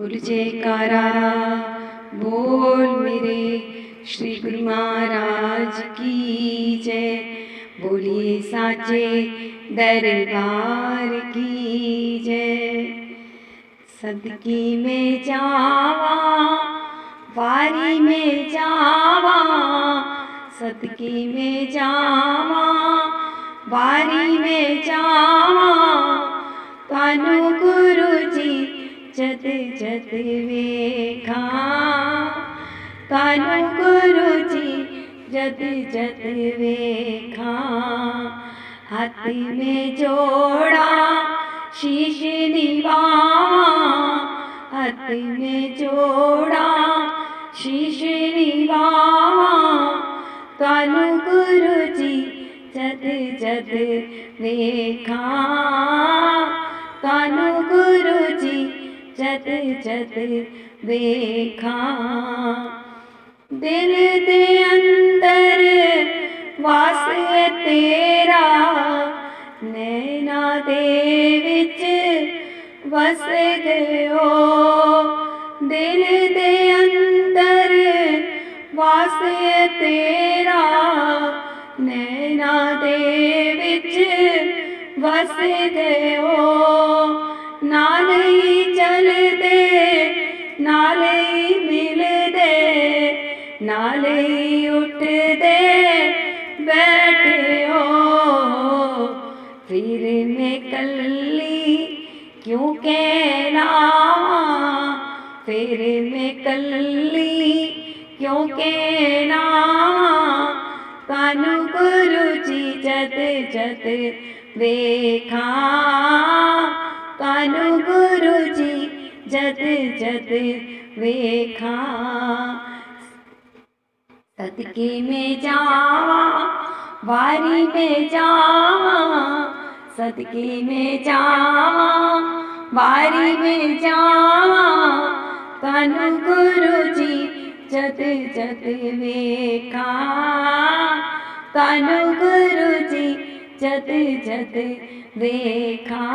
बोल जयकारा बोल मेरे श्री गुरु महाराज की जय। बोलिए साचे दरबार की जय। सदकी में जावा, वारी में जावा, सदकी में जावा, वारी में जावा। तानु गुरु जी जद जद वेखा। तानु गुरु जी जद जद वेखा। हाथ में जोड़ा, शीश निभावा हाथ में जोड़ा, शीश निभावा तानु गुरु जी जद जद वेखा। तानु गुरु जद जद वेखा दिल दे अंदर वास तेरा। नैना दे विच वस गयो। दिल दे अंदर वास तेरा। नैना दे विच वस गयो। नाल ही उठदे बैठे हो। फिर मैं कल्ली क्यों कहना? फिर मैं कल्ली क्यों कहना? कानू गुरु जी जद जद देखा। कानू गुरु जी जद जद वेखा सदके में जावा, वारी में जावा, सदके में जावा, वारी में जावा कानू गुरु जी जत जद वेखा कानू गुरु जी जद जद देखा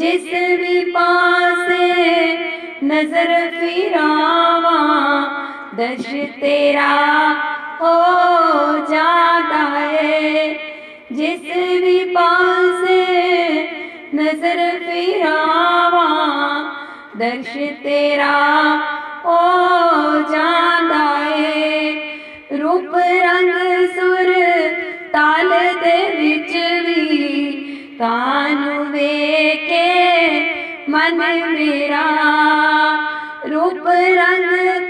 जिस भी पास नज़र फिरावा दर्श तेरा हो जाता है। जिस भी पास नज़र फिरावा दश तेरा हो जाता है। रूप रंग सुर ताल दे विच भी कानू के मन मेरा। रूप रंग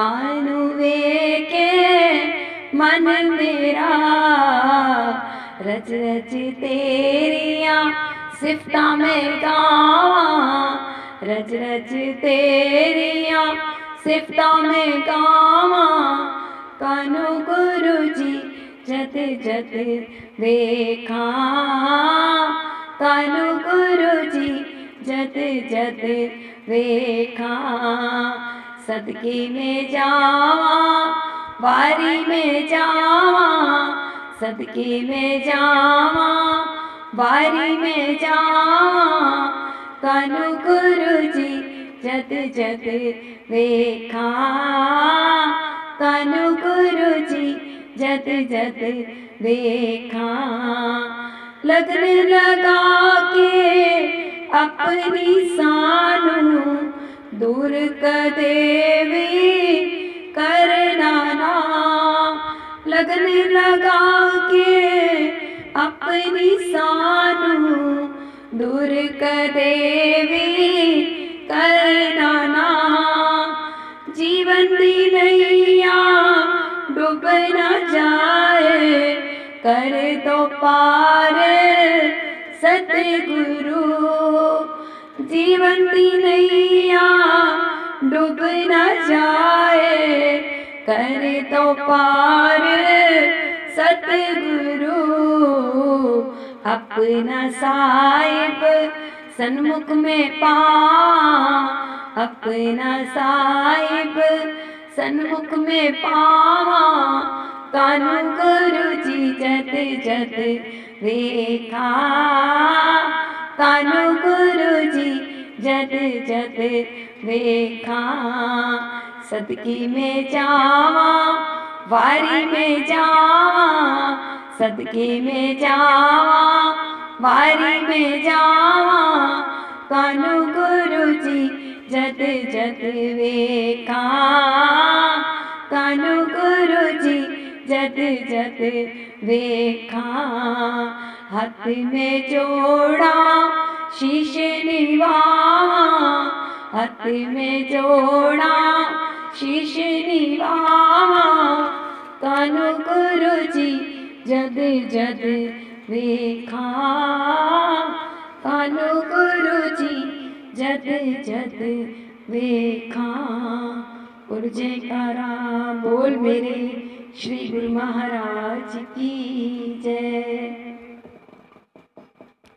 कानू के मन मेरा। रच रच तेरिया, सिफता में गावा रच रच तेरिया, सिफता में गावा कानू गुरु जी, जत जत देखा। कानू गुरु जी, जत जत देखा। सदके में जावा, बारी में जावा, सदके में जावा, बारी में जावा कानू गुरु जी जत जत देखा कानू गुरु जी जत जत देखा। लगन लगा के अपनी सानू दूर कदे भी करना ना लगन लगा के अपनी सानू। दूर कदे भी करना ना जीवन दी नैया डूब न जाए। कर दो पार सतगुरु जीवन दी नैया डूब न जाए। कर दो पार सतगुरु, अपना साहिब सन्मुख में पा। अपना साहिब सन्मुख में पावा कानू गुरु जी जत जत देखा। कानू गुरु जी जद जद वेखा सदकी में जावा, वारी में जावा, सदकी में जावा, वारी में जावा। कानू गुरु जी जद जद वेखा कानू गुरु जी जद जद वेखा हाथ में जोड़ा, शीश निभावा हाथ में जोड़ा, शीश निभावा कानू गुरु जी जद जद वेखा कानू गुरु जी जद जद वेखा और जयकारा बोल मेरे श्री गुरु महाराज की जय।